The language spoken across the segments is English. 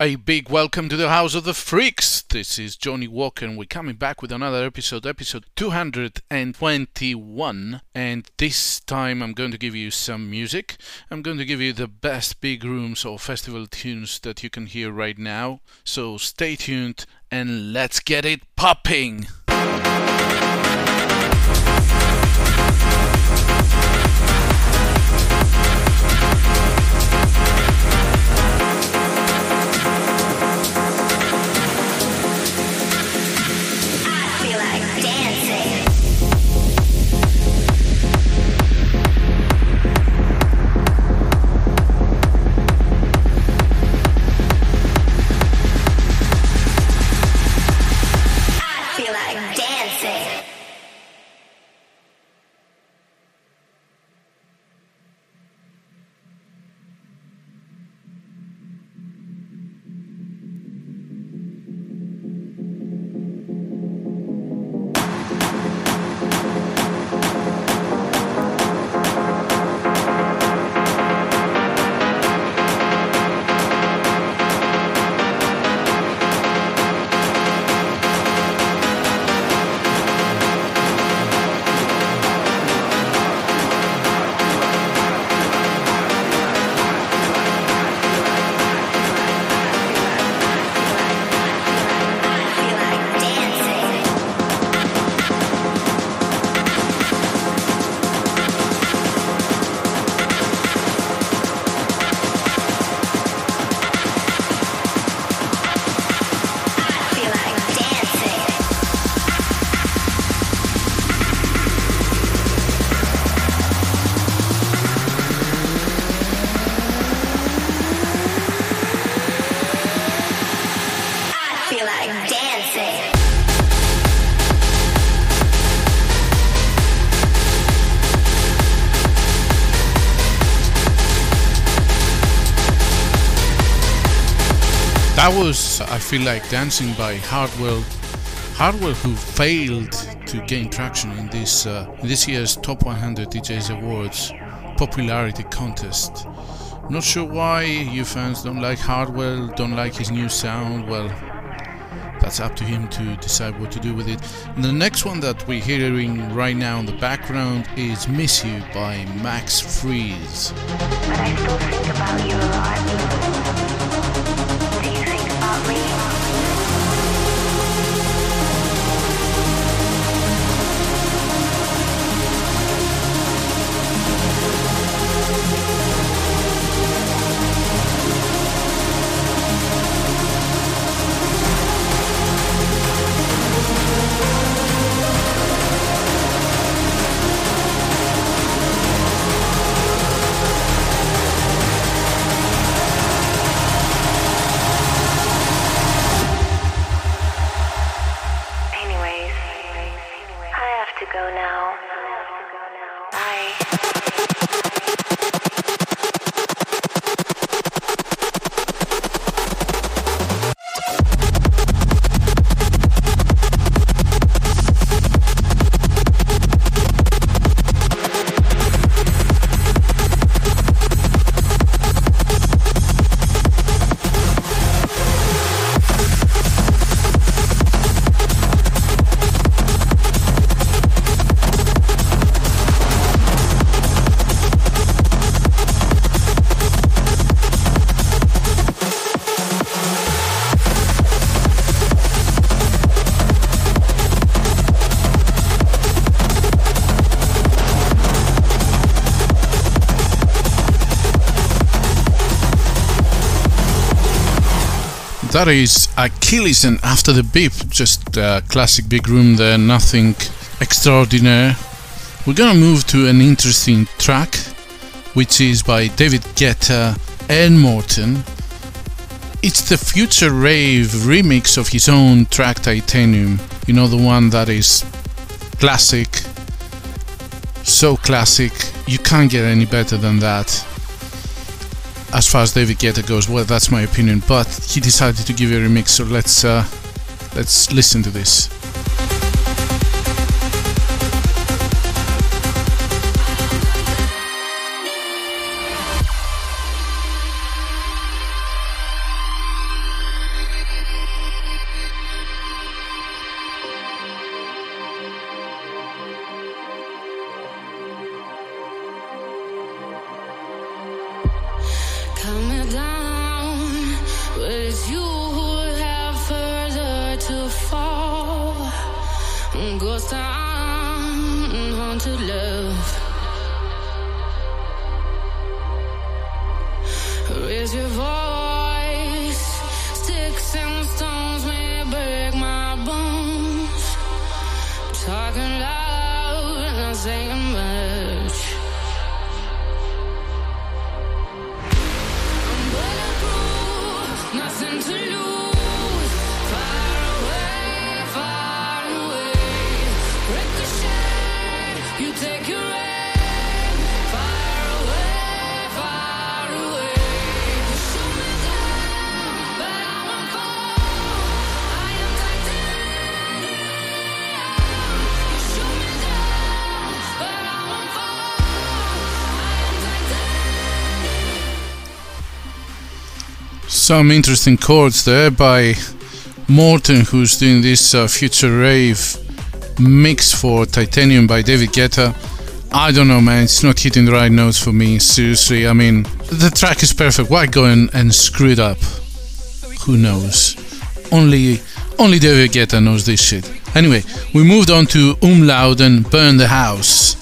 A big welcome to the House of the Freaks. This is Johnny Walker, and we're coming back with another episode, episode 221. And this time I'm going to give you some music. I'm going to give you the best big rooms or festival tunes that you can hear right now. So stay tuned and let's get it popping! I Feel Like Dancing by Hardwell. Hardwell, who failed to gain traction in this uh, this year's Top 100 DJs Awards popularity contest. Not sure why you fans don't like Hardwell, don't like his new sound. Well, that's up to him to decide what to do with it. And the next one that we're hearing right now in the background is Miss You by Max Freeze. That is Achilles and After the Beep, just a classic big room there, nothing extraordinary. We're gonna move to an interesting track, which is by David Guetta and Morten. It's the Future Rave remix of his own track Titanium, you know, the one that is classic, so classic, you can't get any better than that as far as David Guetta goes, well, that's my opinion. But he decided to give a remix, so let's uh, let's listen to this. you. Some interesting chords there by Morten, who's doing this uh, future rave mix for Titanium by David Guetta. I don't know, man. It's not hitting the right notes for me. Seriously, I mean, the track is perfect. Why go and, and screw it up? Who knows? Only, only David Guetta knows this shit. Anyway, we moved on to Umlaut and Burn the House.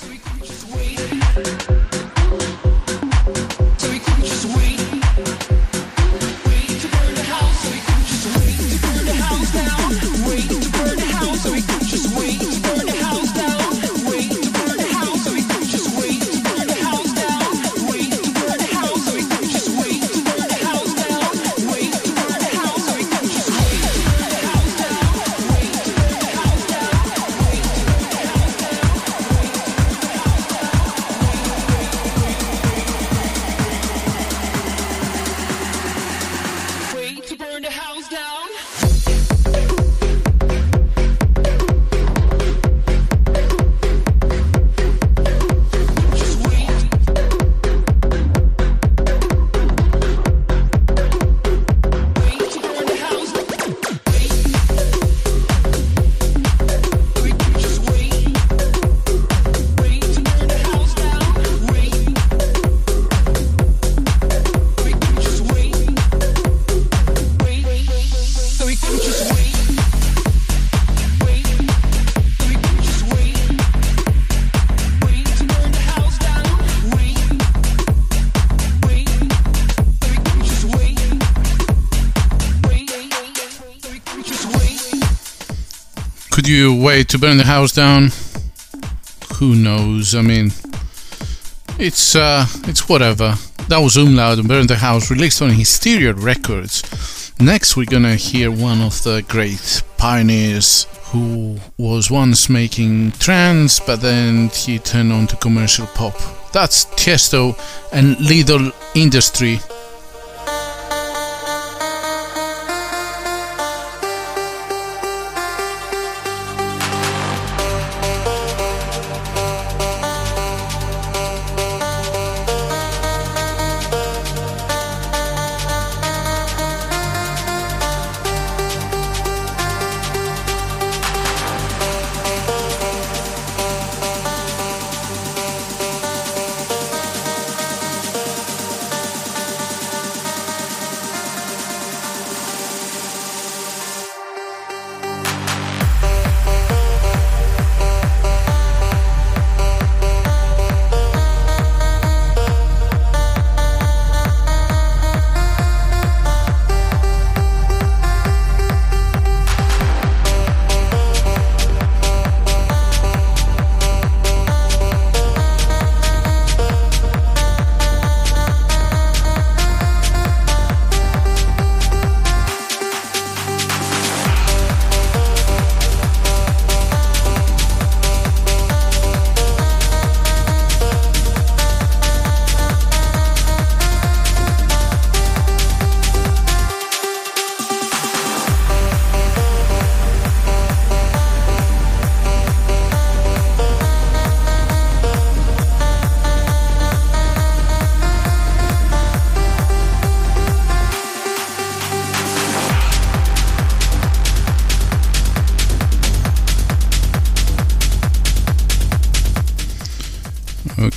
Could you wait to burn the house down? Who knows? I mean, it's uh, it's whatever. That was Umlaut and Burn the House, released on Hysteria Records. Next, we're gonna hear one of the great pioneers who was once making trance, but then he turned on to commercial pop. That's Tiesto and Little Industry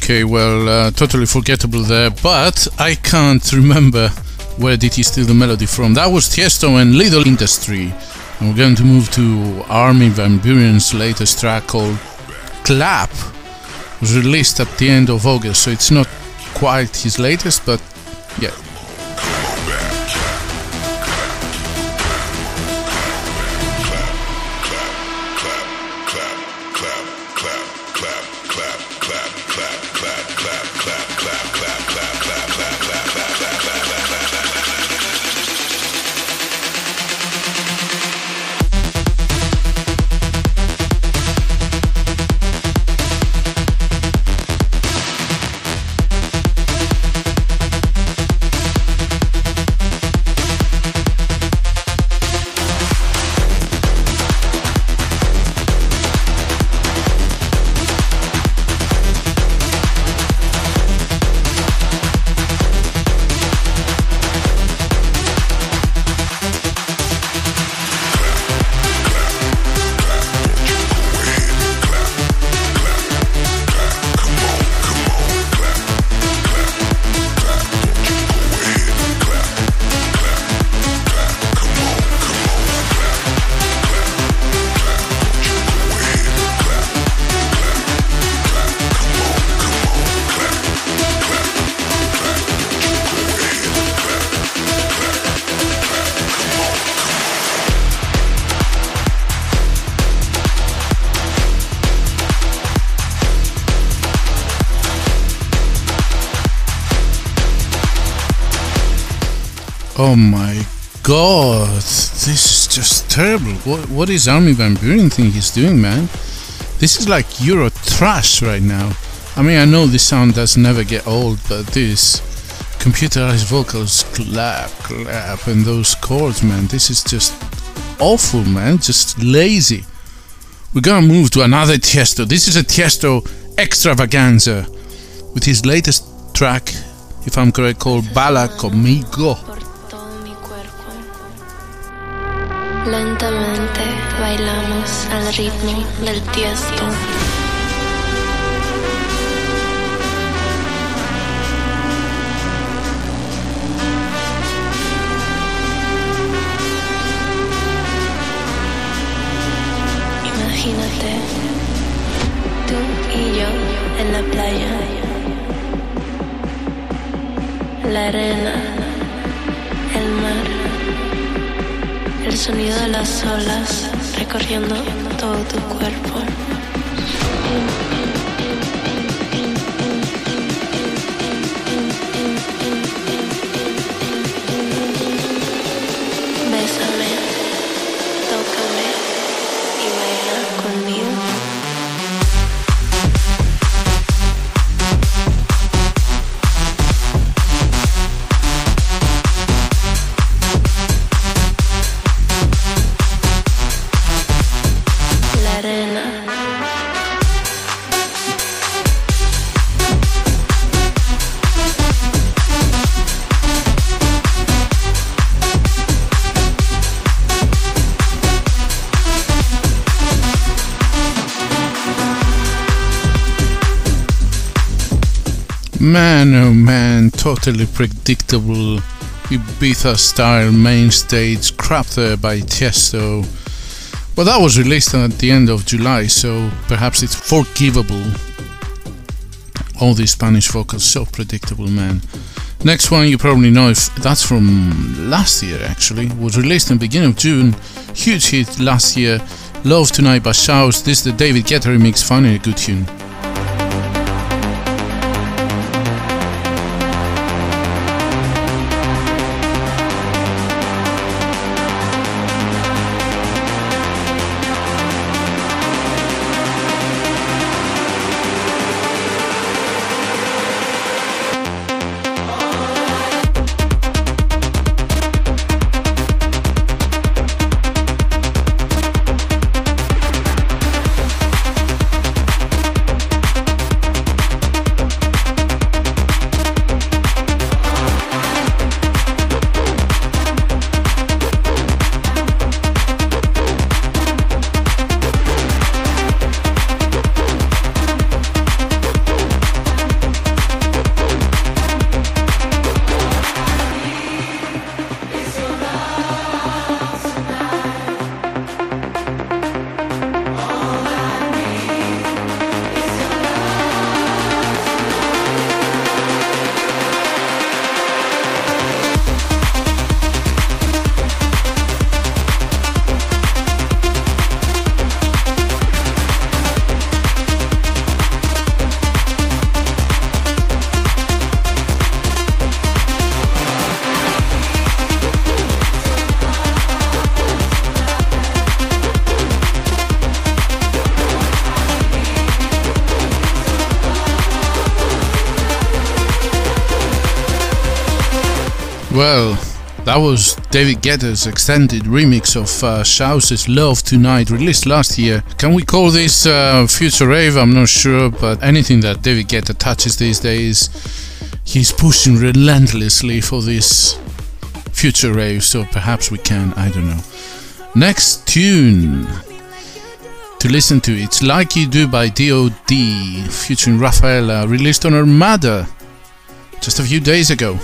Okay, well, uh, totally forgettable there, but I can't remember where did he steal the melody from. That was Tiesto and Little Industry. And we're going to move to Armin van Buuren's latest track called Clap. It was released at the end of August, so it's not quite his latest, but yeah, Oh my god, this is just terrible. What what is Armin van Buuren think he's doing, man? This is like Euro trash right now. I mean, I know this sound does never get old, but this computerized vocals clap, clap, and those chords, man, this is just awful, man. Just lazy. We're gonna move to another Tiesto. This is a Tiesto extravaganza with his latest track, if I'm correct, called Bala Conmigo. Lentamente bailamos al ritmo del tiesto. en la playa, la arena, el mar, el sonido de las olas recorriendo todo tu cuerpo. Totally predictable Ibiza style main stage crap by Tiesto. Well, that was released at the end of July, so perhaps it's forgivable. All these Spanish vocals, so predictable, man. Next one, you probably know if that's from last year actually. Was released in the beginning of June. Huge hit last year. Love Tonight by Shouse. This is the David Guetta remix, finally a good tune. That was David Guetta's extended remix of uh, Shouse's Love Tonight, released last year. Can we call this uh, future rave? I'm not sure, but anything that David Guetta touches these days, he's pushing relentlessly for this future rave, so perhaps we can, I don't know. Next tune to listen to, it's Like You Do by DOD, featuring Rafaela, released on Armada just a few days ago.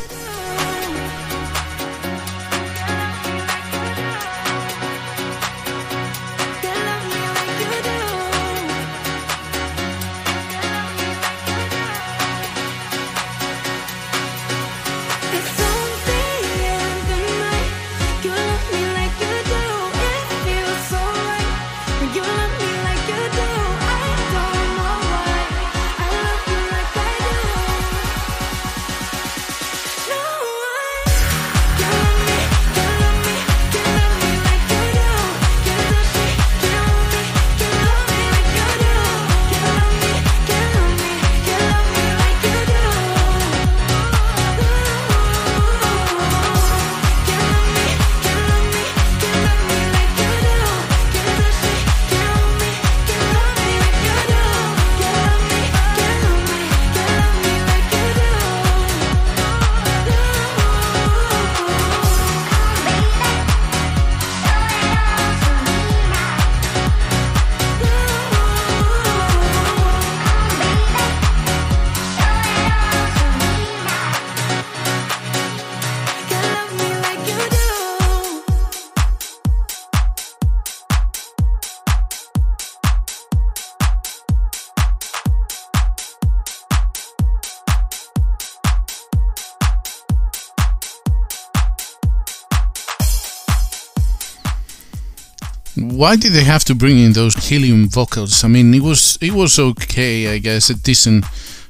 Why did they have to bring in those helium vocals? I mean, it was it was okay, I guess, a decent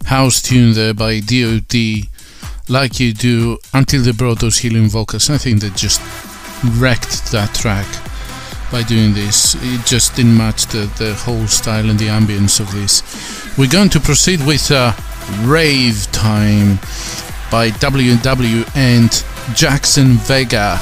house tune there by DOD, like you do, until they brought those helium vocals. I think they just wrecked that track by doing this. It just didn't match the, the whole style and the ambience of this. We're going to proceed with uh, Rave Time by WW and Jackson Vega.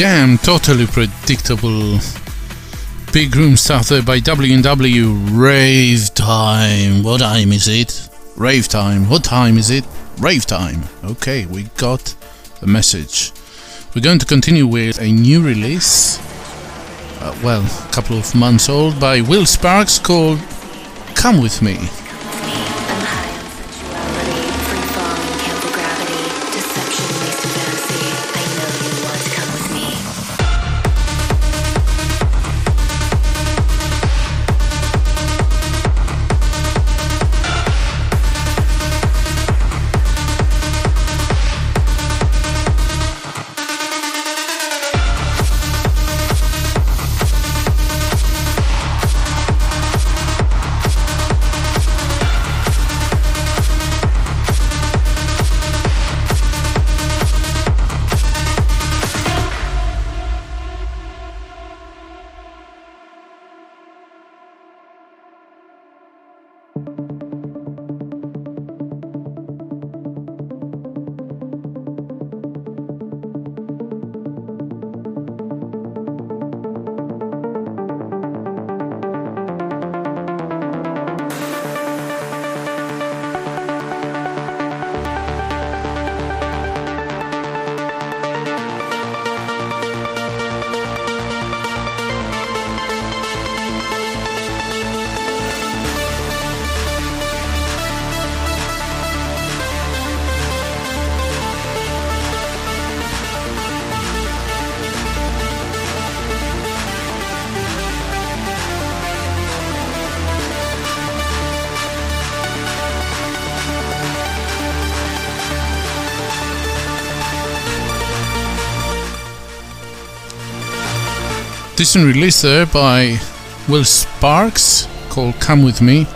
Damn, totally predictable. Big room started by W&W Rave Time. What time is it? Rave time. What time is it? Rave time. Okay, we got the message. We're going to continue with a new release. Uh, well, a couple of months old by Will Sparks called Come With Me. Decent release there by Will Sparks called "Come with Me."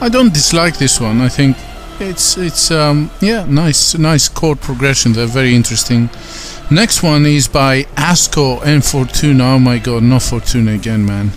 I don't dislike this one. I think it's it's um, yeah nice nice chord progression. They're very interesting. Next one is by Asco and Fortuna. Oh my god, not Fortuna again, man.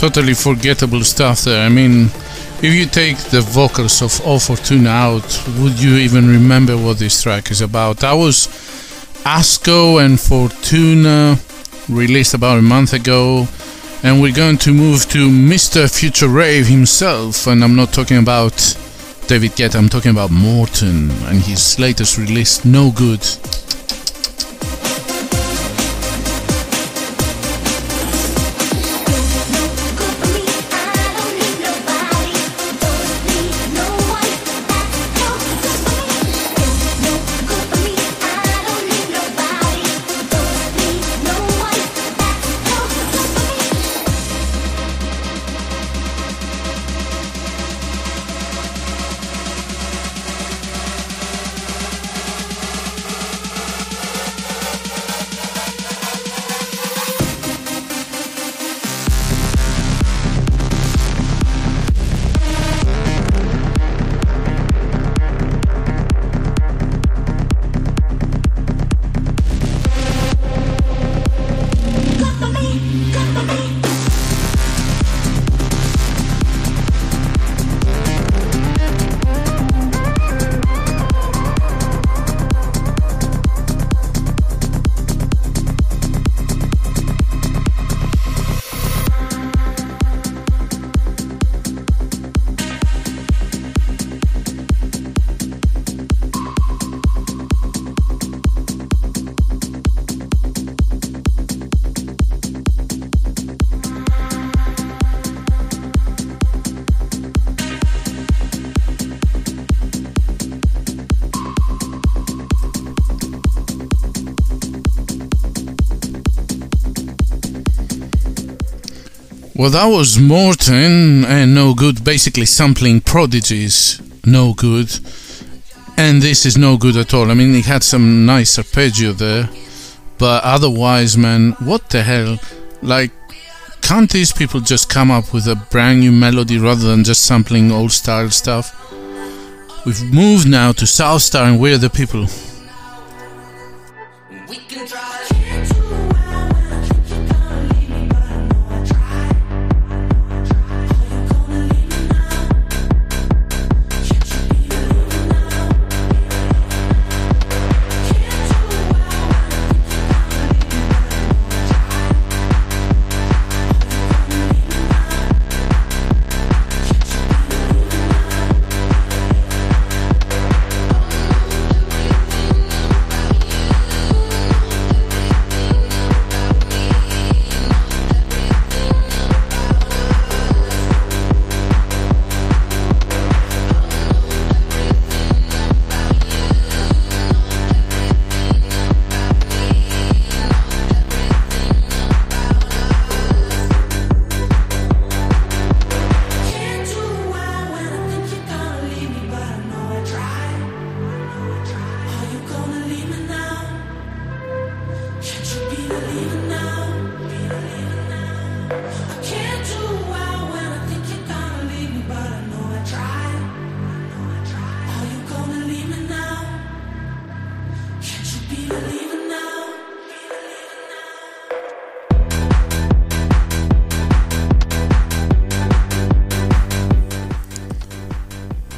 Totally forgettable stuff there. I mean, if you take the vocals of O Fortuna out, would you even remember what this track is about? That was Asco and Fortuna, released about a month ago. And we're going to move to Mr. Future Rave himself, and I'm not talking about David Guetta, I'm talking about Morten and his latest release, No Good. Well, that was Morten and No Good, basically sampling Prodigy's No Good. And this is no good at all. I mean, it had some nice arpeggio there, but otherwise, man, what the hell? Like, can't these people just come up with a brand new melody rather than just sampling old style stuff? We've moved now to Southstar and we're the people.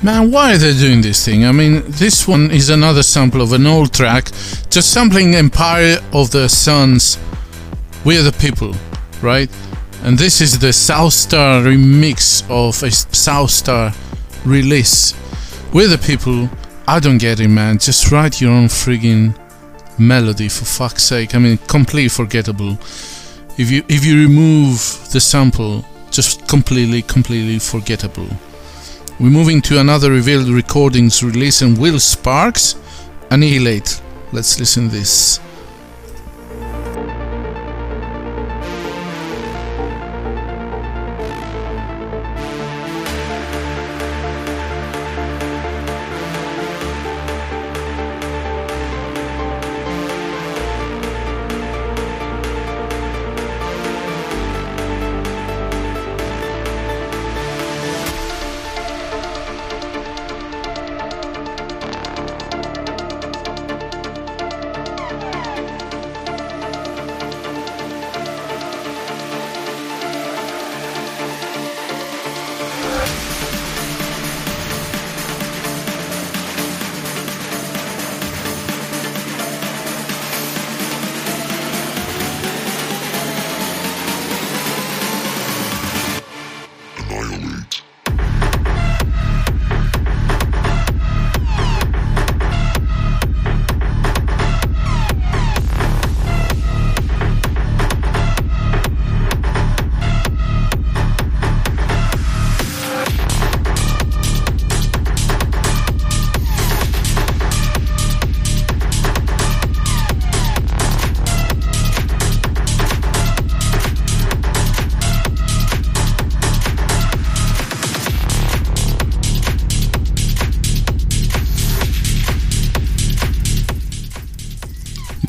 Man, why are they doing this thing? I mean, this one is another sample of an old track, just sampling Empire of the Sun's. We're the people, right? And this is the Southstar remix of a Southstar release. We're the people. I don't get it, man. Just write your own frigging melody for fuck's sake. I mean, completely forgettable. If you if you remove the sample, just completely, completely forgettable. We're moving to another revealed recordings release and Will Sparks, Annihilate. Let's listen to this.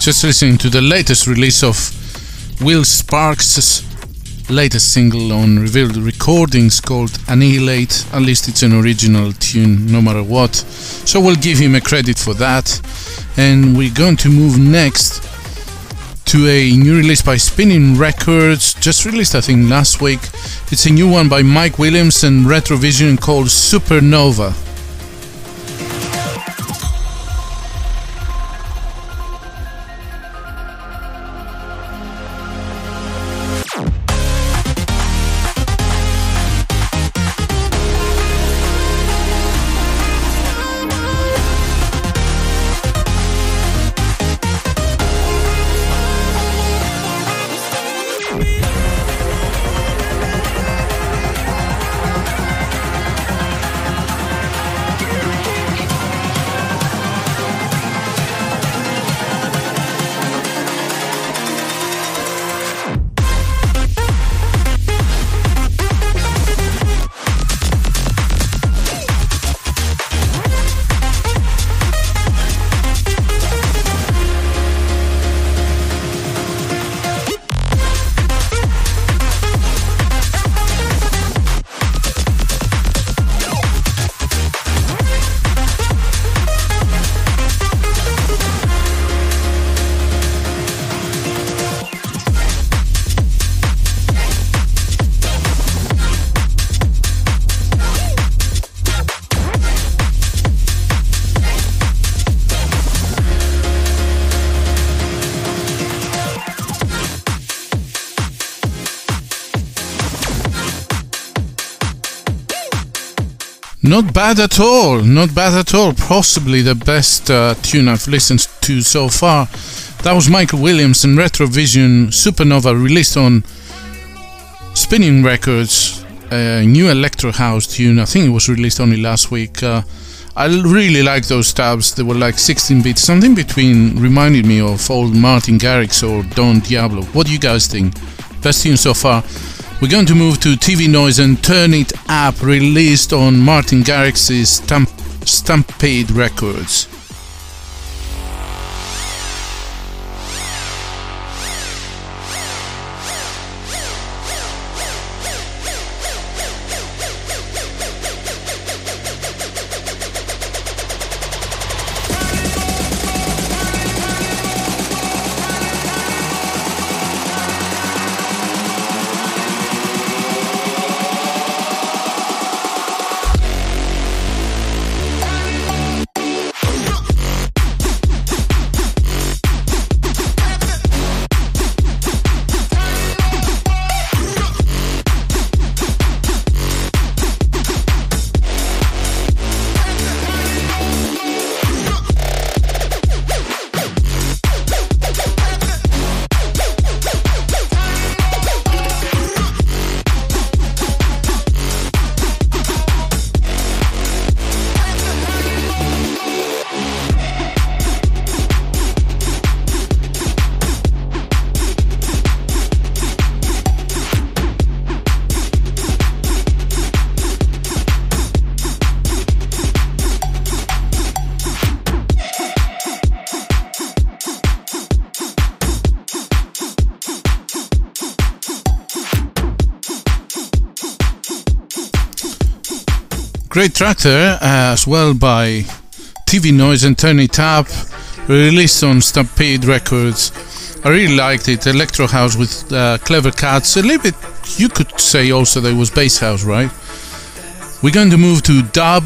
Just listening to the latest release of Will Sparks' latest single on Revealed Recordings called Annihilate. At least it's an original tune, no matter what. So we'll give him a credit for that. And we're going to move next to a new release by Spinning Records, just released I think last week. It's a new one by Mike Williams and Retrovision called Supernova. Not bad at all, not bad at all. Possibly the best uh, tune I've listened to so far. That was Michael Williams and Retrovision Supernova released on Spinnin' Records, a new electro house tune. I think it was released only last week. Uh, I really like those tabs. They were like 16 bits, something between reminded me of old Martin Garrix or Don Diablo. What do you guys think? Best tune so far. We're going to move to TV Noise and Turn It Up, released on Martin Garrix's Stamp- Stampede Records. Great track there, uh, as well by TV Noise and Tony Tap, released on Stampede Records. I really liked it. Electro house with uh, clever cuts. A little bit, you could say also that it was bass house, right? We're going to move to dub,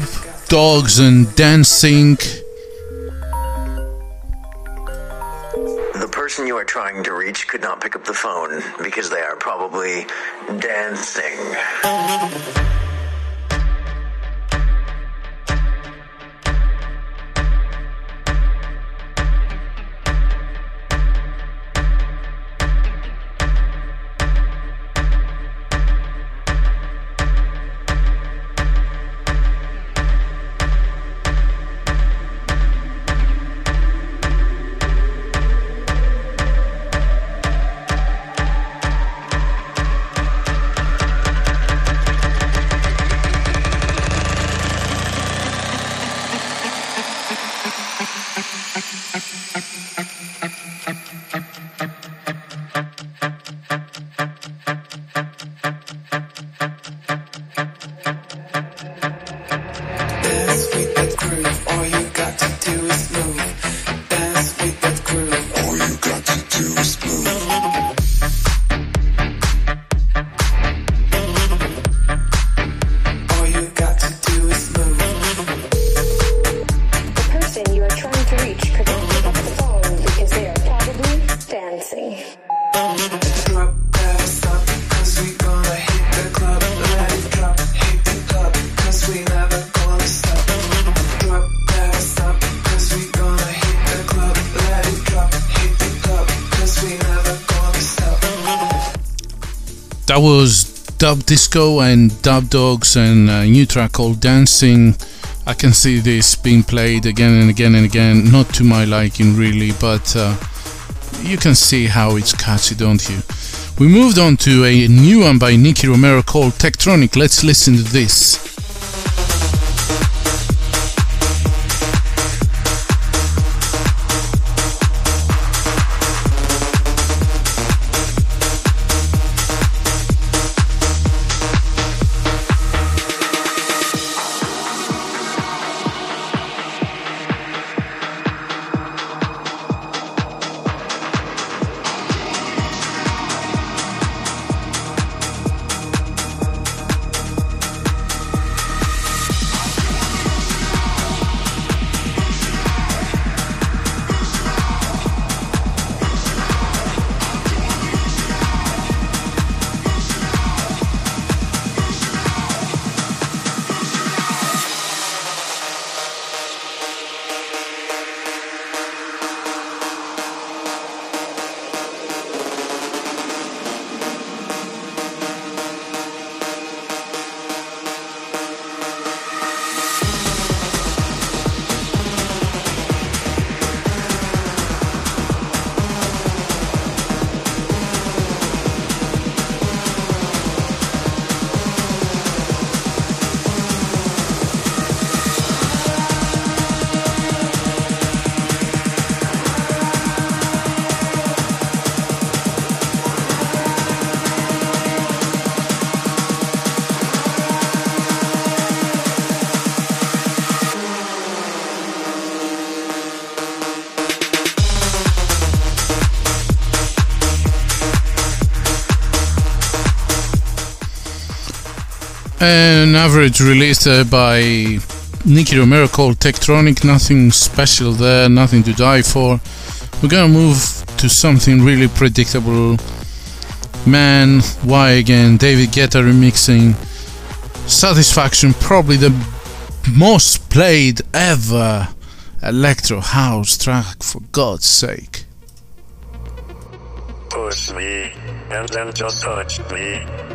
dogs, and dancing. The person you are trying to reach could not pick up the phone because they are probably dancing. That was Dub Disco and Dub Dogs and a new track called Dancing. I can see this being played again and again and again. Not to my liking, really, but uh, you can see how it's catchy, don't you? We moved on to a new one by Nicky Romero called Tektronic. Let's listen to this. An average release uh, by Nicky Romero called Tektronic. Nothing special there, nothing to die for. We're gonna move to something really predictable. Man, why again? David Guetta remixing Satisfaction, probably the most played ever electro house track, for God's sake. Push me, and then just touch me,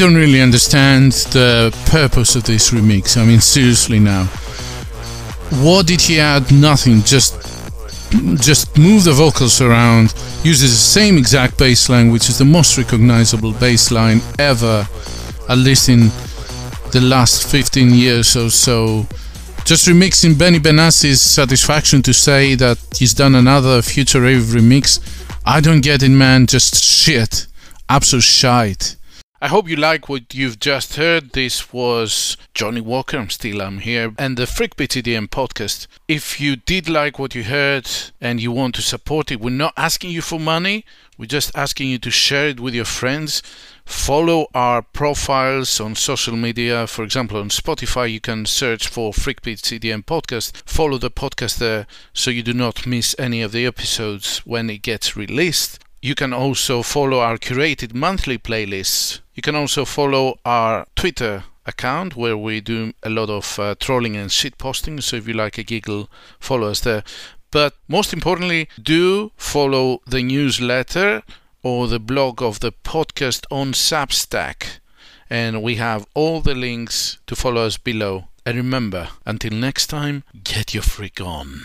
Don't really understand the purpose of this remix. I mean, seriously now. What did he add? Nothing. Just just move the vocals around, uses the same exact bass line, which is the most recognizable bass line ever, at least in the last 15 years or so. Just remixing Benny Benassi's Satisfaction to say that he's done another Future Rave remix. I don't get it, man. Just shit. Absolute shite. I hope you like what you've just heard. This was Johnny Walker. I'm still I'm here and the Freakbeat EDM podcast. If you did like what you heard and you want to support it, we're not asking you for money. We're just asking you to share it with your friends. Follow our profiles on social media. For example, on Spotify, you can search for Freakbeat EDM podcast. Follow the podcast there so you do not miss any of the episodes when it gets released. You can also follow our curated monthly playlists. You can also follow our Twitter account where we do a lot of uh, trolling and shit posting. So if you like a giggle, follow us there. But most importantly, do follow the newsletter or the blog of the podcast on Substack. And we have all the links to follow us below. And remember, until next time, get your freak on.